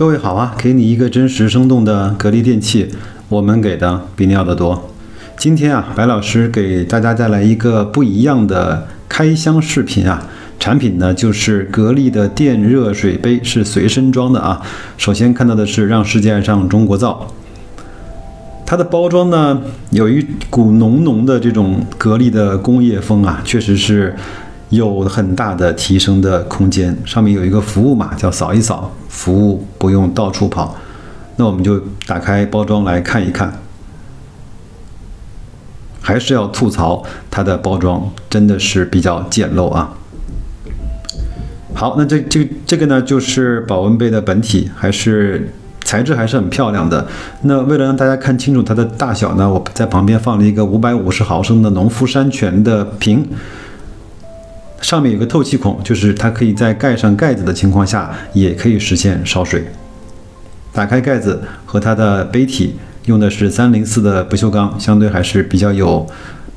各位好啊，给你一个真实生动的格力电器，我们给的比你要的多。今天啊，白老师给大家带来一个不一样的开箱视频啊。产品呢就是格力的电热水杯，是随身装的啊。首先看到的是让世界爱上中国造，它的包装呢有一股浓浓的这种格力的工业风啊，确实是。有很大的提升的空间，上面有一个服务码，叫扫一扫，服务不用到处跑。那我们就打开包装来看一看。还是要吐槽它的包装真的是比较简陋啊。好，那这这这个呢，就是保温杯的本体，还是材质还是很漂亮的。那为了让大家看清楚它的大小呢，我在旁边放了一个五百五十毫升的农夫山泉的瓶。上面有个透气孔，就是它可以在盖上盖子的情况下，也可以实现烧水。打开盖子和它的杯体用的是三零四的不锈钢，相对还是比较有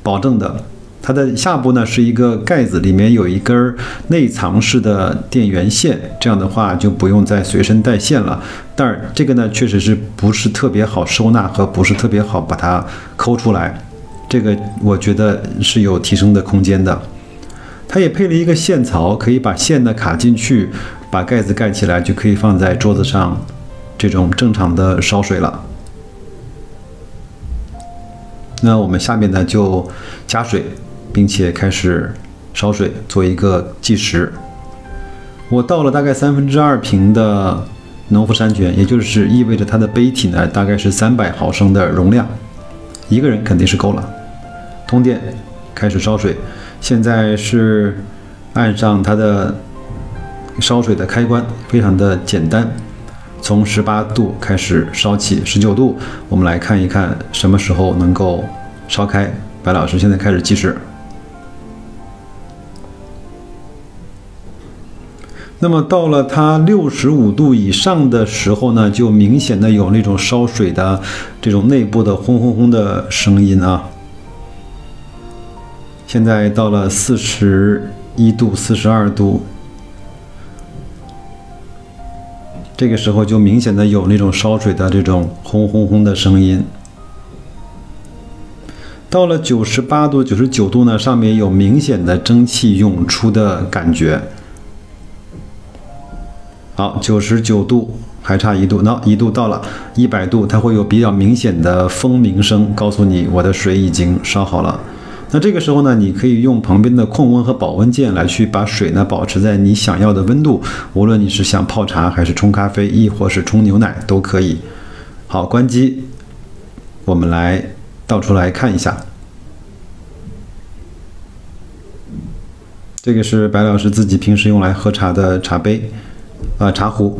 保证的。它的下部呢是一个盖子，里面有一根内藏式的电源线，这样的话就不用再随身带线了。但是这个呢确实是不是特别好收纳和不是特别好把它抠出来，这个我觉得是有提升的空间的。它也配了一个线槽，可以把线呢卡进去，把盖子盖起来，就可以放在桌子上，这种正常的烧水了。那我们下面呢就加水，并且开始烧水，做一个计时。我倒了大概三分之二瓶的农夫山泉，也就是意味着它的杯体呢大概是三百毫升的容量，一个人肯定是够了。通电，开始烧水。现在是按上它的烧水的开关，非常的简单，从十八度开始烧起，十九度，我们来看一看什么时候能够烧开。白老师现在开始计时。那么到了它六十五度以上的时候呢，就明显的有那种烧水的这种内部的轰轰轰的声音啊。现在到了四十一度、四十二度，这个时候就明显的有那种烧水的这种轰轰轰的声音。到了九十八度、九十九度呢，上面有明显的蒸汽涌出的感觉。好，九十九度还差一度，那一度到了，一百度它会有比较明显的蜂鸣声，告诉你我的水已经烧好了。那这个时候呢，你可以用旁边的控温和保温键来去把水呢保持在你想要的温度，无论你是想泡茶还是冲咖啡，亦或是冲牛奶都可以。好，关机，我们来倒出来看一下。这个是白老师自己平时用来喝茶的茶杯，啊，茶壶。